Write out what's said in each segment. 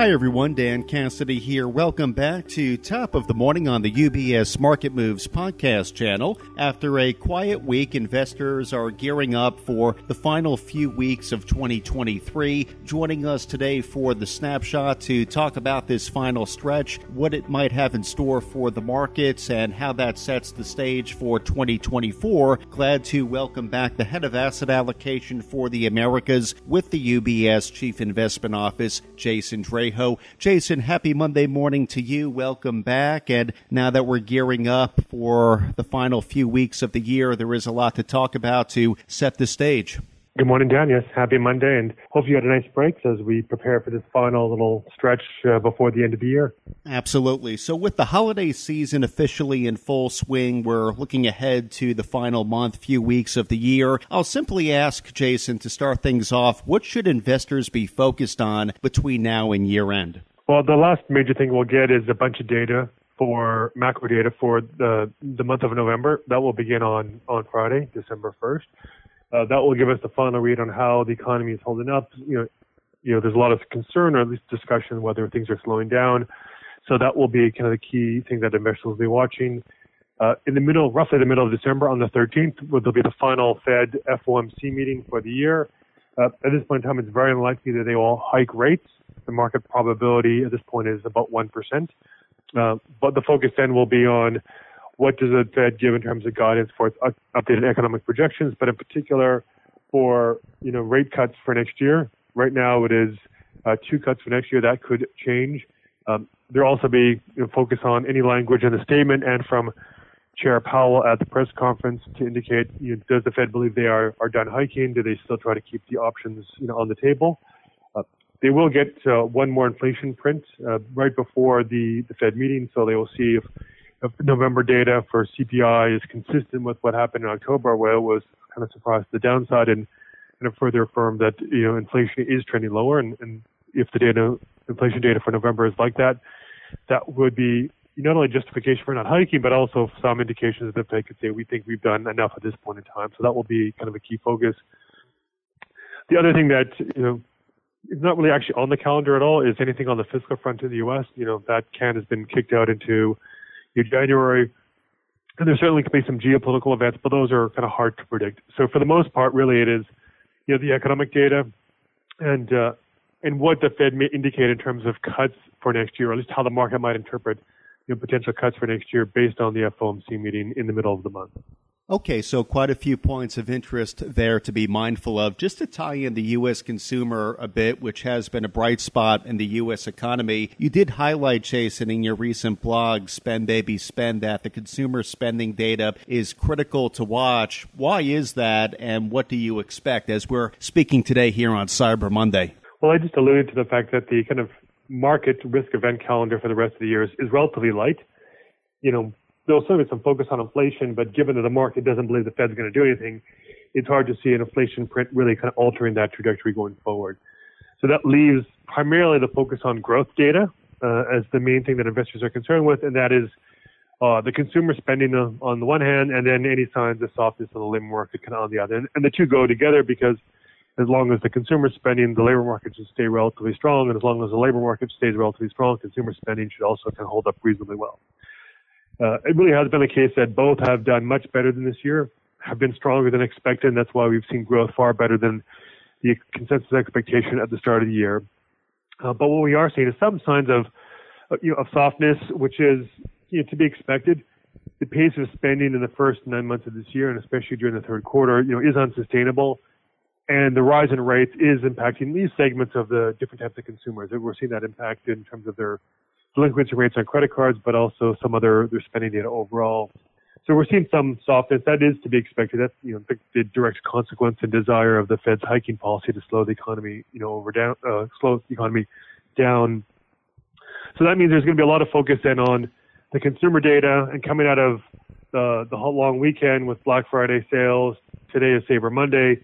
Hi, everyone. Dan Cassidy here. Welcome back to Top of the Morning on the UBS Market Moves podcast channel. After a quiet week, investors are gearing up for the final few weeks of 2023. Joining us today for the snapshot to talk about this final stretch, what it might have in store for the markets, and how that sets the stage for 2024. Glad to welcome back the head of asset allocation for the Americas with the UBS Chief Investment Office, Jason Draho. Jason, happy Monday morning to you. Welcome back. And now that we're gearing up for the final few weeks of the year, there is a lot to talk about to set the stage. Good morning, Dan. Yes, happy Monday, and hope you had a nice break as we prepare for this final little stretch uh, before the end of the year. Absolutely. So, with the holiday season officially in full swing, we're looking ahead to the final month, few weeks of the year. I'll simply ask Jason to start things off what should investors be focused on between now and year end? Well, the last major thing we'll get is a bunch of data for macro data for the the month of November. That will begin on on Friday, December 1st. Uh, that will give us the final read on how the economy is holding up. You know, you know, there's a lot of concern or at least discussion whether things are slowing down. So that will be kind of the key thing that investors will be watching. Uh, in the middle, roughly the middle of December, on the 13th, there'll be the final Fed FOMC meeting for the year. Uh, at this point in time, it's very unlikely that they will hike rates. The market probability at this point is about 1%. Uh, but the focus then will be on what does the Fed give in terms of guidance for its updated economic projections, but in particular for you know rate cuts for next year. Right now it is uh, two cuts for next year. That could change. Um, there will also be you know, focus on any language in the statement and from Chair Powell at the press conference to indicate you know, does the Fed believe they are, are done hiking? Do they still try to keep the options you know on the table? Uh, they will get uh, one more inflation print uh, right before the, the Fed meeting, so they will see if November data for CPI is consistent with what happened in October, where it was kind of surprised to the downside and kind of further affirmed that you know inflation is trending lower, and, and if the data inflation data for November is like that, that would be not only justification for not hiking, but also some indications that the Fed could say we think we've done enough at this point in time. So that will be kind of a key focus. The other thing that you know is not really actually on the calendar at all is anything on the fiscal front in the U.S. You know that can has been kicked out into your January. And there certainly could be some geopolitical events, but those are kind of hard to predict. So for the most part, really, it is you know the economic data and uh, and what the Fed may indicate in terms of cuts for next year, or at least how the market might interpret you know, potential cuts for next year based on the FOMC meeting in the middle of the month. Okay, so quite a few points of interest there to be mindful of. Just to tie in the U.S. consumer a bit, which has been a bright spot in the U.S. economy, you did highlight, Jason, in your recent blog, Spend Baby Spend, that the consumer spending data is critical to watch. Why is that, and what do you expect as we're speaking today here on Cyber Monday? Well, I just alluded to the fact that the kind of market risk event calendar for the rest of the year is, is relatively light. You know, there'll certainly be some focus on inflation, but given that the market doesn't believe the Fed's going to do anything, it's hard to see an inflation print really kind of altering that trajectory going forward. So that leaves primarily the focus on growth data uh, as the main thing that investors are concerned with, and that is uh, the consumer spending on the one hand, and then any signs of softness in the labor market kind of on the other. And, and the two go together because as long as the consumer spending, the labor market should stay relatively strong, and as long as the labor market stays relatively strong, consumer spending should also kind of hold up reasonably well uh, it really has been a case that both have done much better than this year, have been stronger than expected, and that's why we've seen growth far better than the consensus expectation at the start of the year. Uh, but what we are seeing is some signs of, uh, you know, of softness, which is you know, to be expected. The pace of spending in the first nine months of this year, and especially during the third quarter, you know, is unsustainable. And the rise in rates is impacting these segments of the different types of consumers. We're seeing that impact in terms of their delinquency rates on credit cards, but also some other their spending data overall. So we're seeing some softness. That is to be expected. That's you know the, the direct consequence and desire of the Fed's hiking policy to slow the economy, you know, over down, uh, slow the economy down. So that means there's going to be a lot of focus then on the consumer data and coming out of the the long weekend with Black Friday sales. Today is Cyber Monday.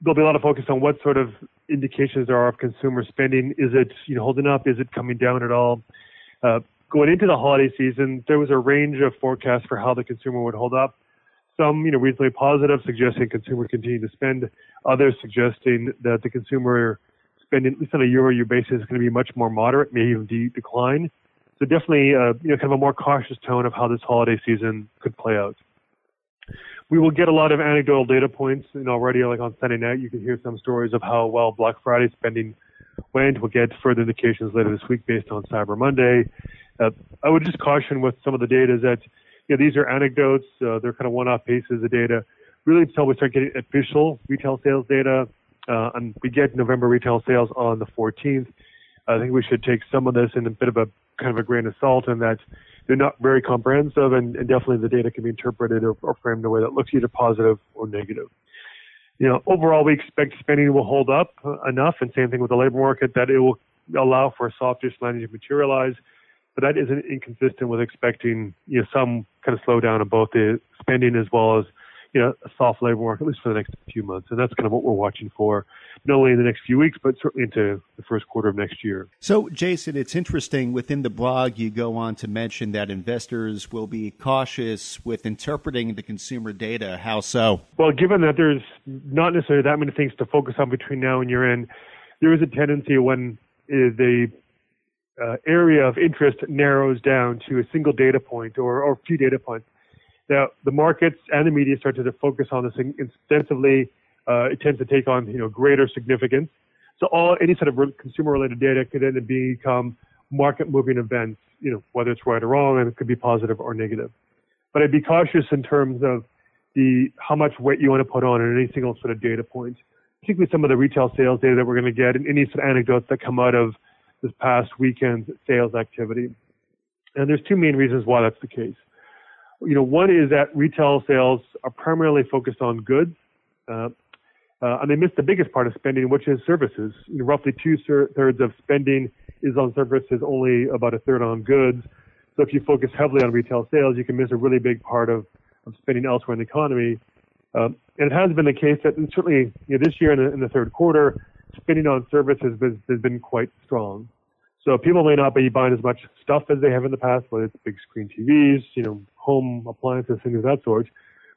There'll be a lot of focus on what sort of indications there are of consumer spending. Is it you know holding up? Is it coming down at all? Uh, going into the holiday season, there was a range of forecasts for how the consumer would hold up. Some, you know, reasonably positive, suggesting consumer continue to spend. Others suggesting that the consumer spending, at least on a year-over-year basis, is going to be much more moderate, maybe even de- decline. So definitely, uh, you know, kind of a more cautious tone of how this holiday season could play out. We will get a lot of anecdotal data points, and already, like on Sunday night, you can hear some stories of how well Black Friday spending went. We'll get further indications later this week based on Cyber Monday. Uh, I would just caution with some of the data that you know, these are anecdotes. Uh, they're kind of one-off pieces of data. Really, until we start getting official retail sales data, uh, and we get November retail sales on the 14th. I think we should take some of this in a bit of a kind of a grain of salt, in that they're not very comprehensive, and, and definitely the data can be interpreted or, or framed in a way that looks either positive or negative you know, overall, we expect spending will hold up enough, and same thing with the labor market, that it will allow for a softish landing to materialize. But that isn't inconsistent with expecting, you know, some kind of slowdown in both the spending as well as you know, a soft labor market, at least for the next few months. And that's kind of what we're watching for, not only in the next few weeks, but certainly into the first quarter of next year. So, Jason, it's interesting within the blog, you go on to mention that investors will be cautious with interpreting the consumer data. How so? Well, given that there's not necessarily that many things to focus on between now and year end, there is a tendency when the uh, area of interest narrows down to a single data point or, or a few data points now, the markets and the media started to focus on this extensively. Uh, it tends to take on, you know, greater significance. So all any sort of consumer-related data could then become market-moving events, you know, whether it's right or wrong, and it could be positive or negative. But I'd be cautious in terms of the how much weight you want to put on any single sort of data point, particularly some of the retail sales data that we're going to get, and any sort of anecdotes that come out of this past weekend's sales activity. And there's two main reasons why that's the case you know, one is that retail sales are primarily focused on goods, uh, uh, and they miss the biggest part of spending, which is services. You know, roughly two thirds of spending is on services, only about a third on goods. So if you focus heavily on retail sales, you can miss a really big part of, of spending elsewhere in the economy. Um, and it has been the case that certainly you know, this year in the, in the, third quarter, spending on services has, has been quite strong. So people may not be buying as much stuff as they have in the past, whether it's big screen TVs, you know, home appliances, things of that sort,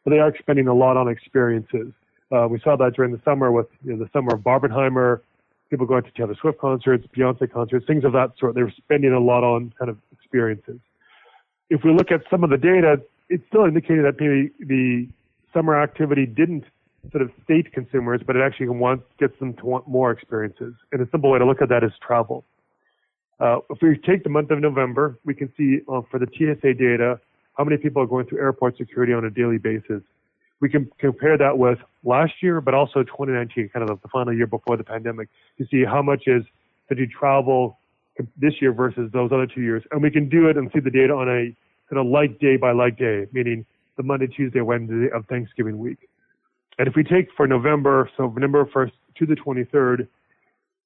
but they are spending a lot on experiences. Uh, we saw that during the summer with you know, the summer of Barbenheimer, people going to Taylor Swift concerts, Beyonce concerts, things of that sort. They were spending a lot on kind of experiences. If we look at some of the data, it's still indicating that maybe the summer activity didn't sort of state consumers, but it actually wants gets them to want more experiences. And a simple way to look at that is travel. Uh, if we take the month of November, we can see uh, for the TSA data how many people are going through airport security on a daily basis. We can compare that with last year, but also 2019, kind of the final year before the pandemic, to see how much is did you travel this year versus those other two years. And we can do it and see the data on a kind of like day by like day, meaning the Monday, Tuesday, Wednesday of Thanksgiving week. And if we take for November, so November 1st to the 23rd,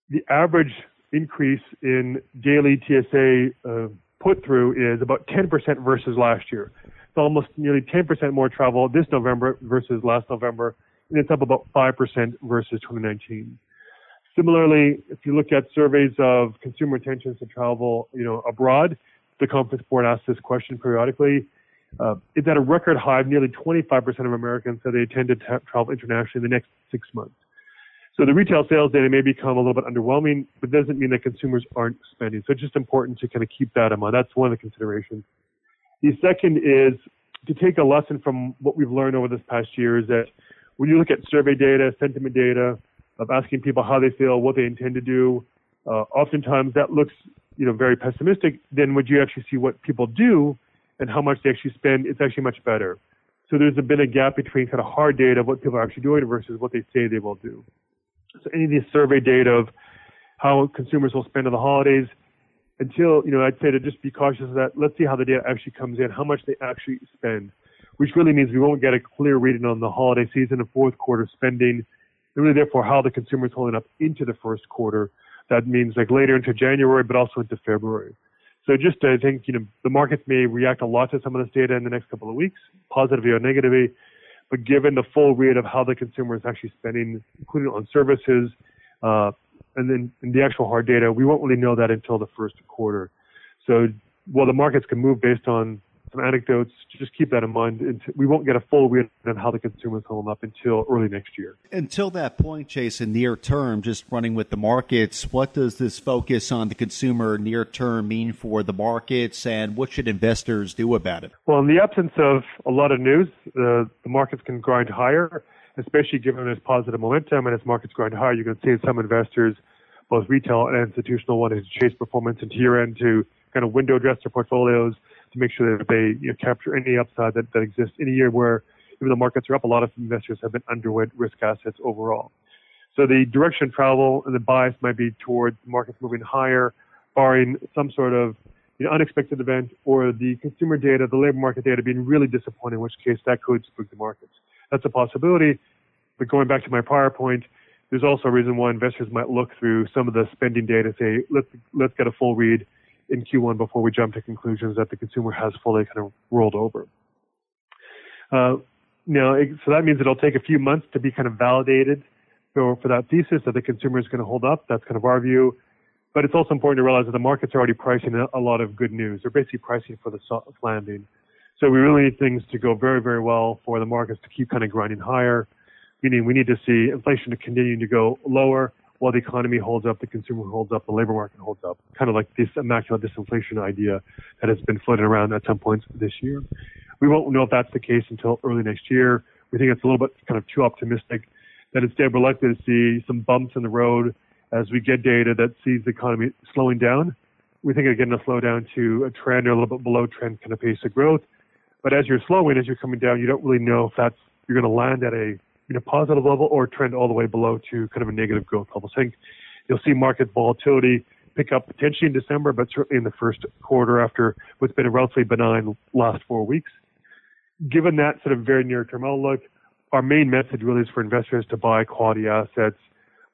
the average increase in daily TSA uh, put through is about 10% versus last year. It's almost nearly 10% more travel this November versus last November, and it's up about 5% versus 2019. Similarly, if you look at surveys of consumer intentions to travel, you know, abroad, the Conference Board asks this question periodically. Uh, it's at a record high. Nearly 25% of Americans said they intend to travel internationally in the next six months. So the retail sales data may become a little bit underwhelming, but doesn't mean that consumers aren't spending. So it's just important to kind of keep that in mind. That's one of the considerations. The second is to take a lesson from what we've learned over this past year is that when you look at survey data, sentiment data, of asking people how they feel, what they intend to do, uh, oftentimes that looks, you know, very pessimistic. Then when you actually see what people do and how much they actually spend, it's actually much better. So there's been a gap between kind of hard data of what people are actually doing versus what they say they will do. So any of these survey data of how consumers will spend on the holidays, until, you know, I'd say to just be cautious of that. Let's see how the data actually comes in, how much they actually spend, which really means we won't get a clear reading on the holiday season and fourth quarter spending, and really therefore how the consumer is holding up into the first quarter. That means like later into January, but also into February. So just I think, you know, the markets may react a lot to some of this data in the next couple of weeks, positively or negatively. But given the full read of how the consumer is actually spending, including on services, uh, and then the actual hard data, we won't really know that until the first quarter. So while the markets can move based on some anecdotes. Just keep that in mind. We won't get a full read on how the consumer is holding up until early next year. Until that point, Jason, near term, just running with the markets, what does this focus on the consumer near term mean for the markets, and what should investors do about it? Well, in the absence of a lot of news, the, the markets can grind higher, especially given its positive momentum. And as markets grind higher, you can see some investors, both retail and institutional, wanting to chase performance into year end to kind of window dress their portfolios to make sure that they you know, capture any upside that, that exists in a year where even the markets are up, a lot of investors have been underweight risk assets overall. So the direction of travel and the bias might be towards markets moving higher, barring some sort of you know, unexpected event or the consumer data, the labor market data being really disappointing, in which case that could spook the markets. That's a possibility. But going back to my prior point, there's also a reason why investors might look through some of the spending data, say, let's let's get a full read in Q1 before we jump to conclusions that the consumer has fully kind of rolled over. Uh, now, so that means it'll take a few months to be kind of validated for, for that thesis that the consumer is going to hold up. That's kind of our view. But it's also important to realize that the market's are already pricing a lot of good news. They're basically pricing for the soft landing. So we really need things to go very, very well for the markets to keep kind of grinding higher, meaning we need to see inflation to continue to go lower while the economy holds up, the consumer holds up, the labor market holds up. Kind of like this immaculate disinflation idea that has been floating around at some points this year. We won't know if that's the case until early next year. We think it's a little bit kind of too optimistic. That instead we're likely to see some bumps in the road as we get data that sees the economy slowing down. We think again a slowdown to a trend or a little bit below trend kind of pace of growth. But as you're slowing, as you're coming down, you don't really know if that's you're going to land at a you know, positive level or trend all the way below to kind of a negative growth level. So I think you'll see market volatility pick up potentially in December, but certainly in the first quarter after what's been a relatively benign last four weeks. Given that sort of very near term outlook, our main message really is for investors to buy quality assets,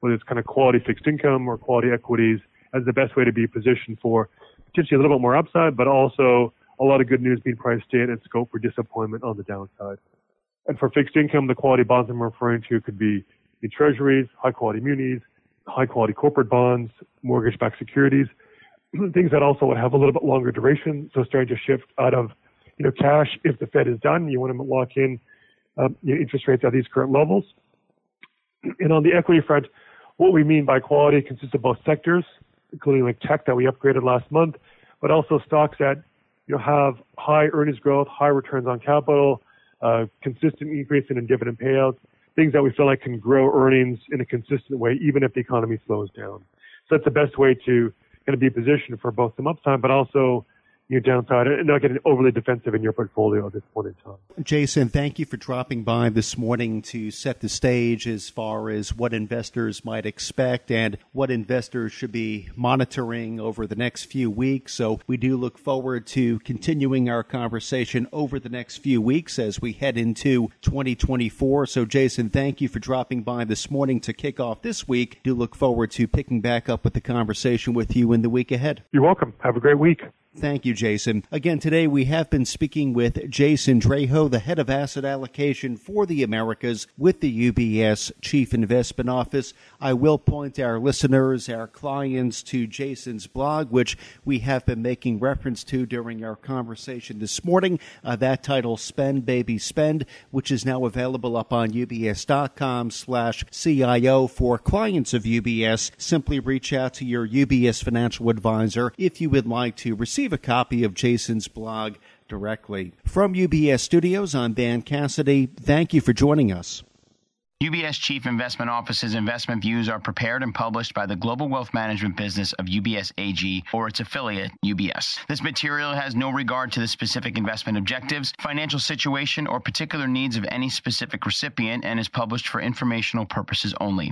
whether it's kind of quality fixed income or quality equities as the best way to be positioned for potentially a little bit more upside, but also a lot of good news being priced in and scope for disappointment on the downside. And for fixed income, the quality bonds I'm referring to could be in treasuries, high quality munis, high quality corporate bonds, mortgage backed securities, things that also would have a little bit longer duration. So starting to shift out of, you know, cash. If the Fed is done, you want to lock in um, interest rates at these current levels. And on the equity front, what we mean by quality consists of both sectors, including like tech that we upgraded last month, but also stocks that you know have high earnings growth, high returns on capital, uh, consistent increase in dividend payouts, things that we feel like can grow earnings in a consistent way, even if the economy slows down. So that's the best way to kind of be positioned for both some upside, but also your downside and not getting overly defensive in your portfolio at this point in time. Jason, thank you for dropping by this morning to set the stage as far as what investors might expect and what investors should be monitoring over the next few weeks. So we do look forward to continuing our conversation over the next few weeks as we head into 2024. So Jason, thank you for dropping by this morning to kick off this week. Do look forward to picking back up with the conversation with you in the week ahead. You're welcome. Have a great week. Thank you, Jason. Again, today we have been speaking with Jason Draho, the head of asset allocation for the Americas with the UBS Chief Investment Office. I will point our listeners, our clients to Jason's blog, which we have been making reference to during our conversation this morning. Uh, that title, Spend Baby Spend, which is now available up on ubs.com slash CIO for clients of UBS. Simply reach out to your UBS financial advisor if you would like to receive receive a copy of Jason's blog directly. From UBS Studios, I'm Dan Cassidy. Thank you for joining us. UBS Chief Investment Office's investment views are prepared and published by the global wealth management business of UBS AG or its affiliate, UBS. This material has no regard to the specific investment objectives, financial situation, or particular needs of any specific recipient and is published for informational purposes only.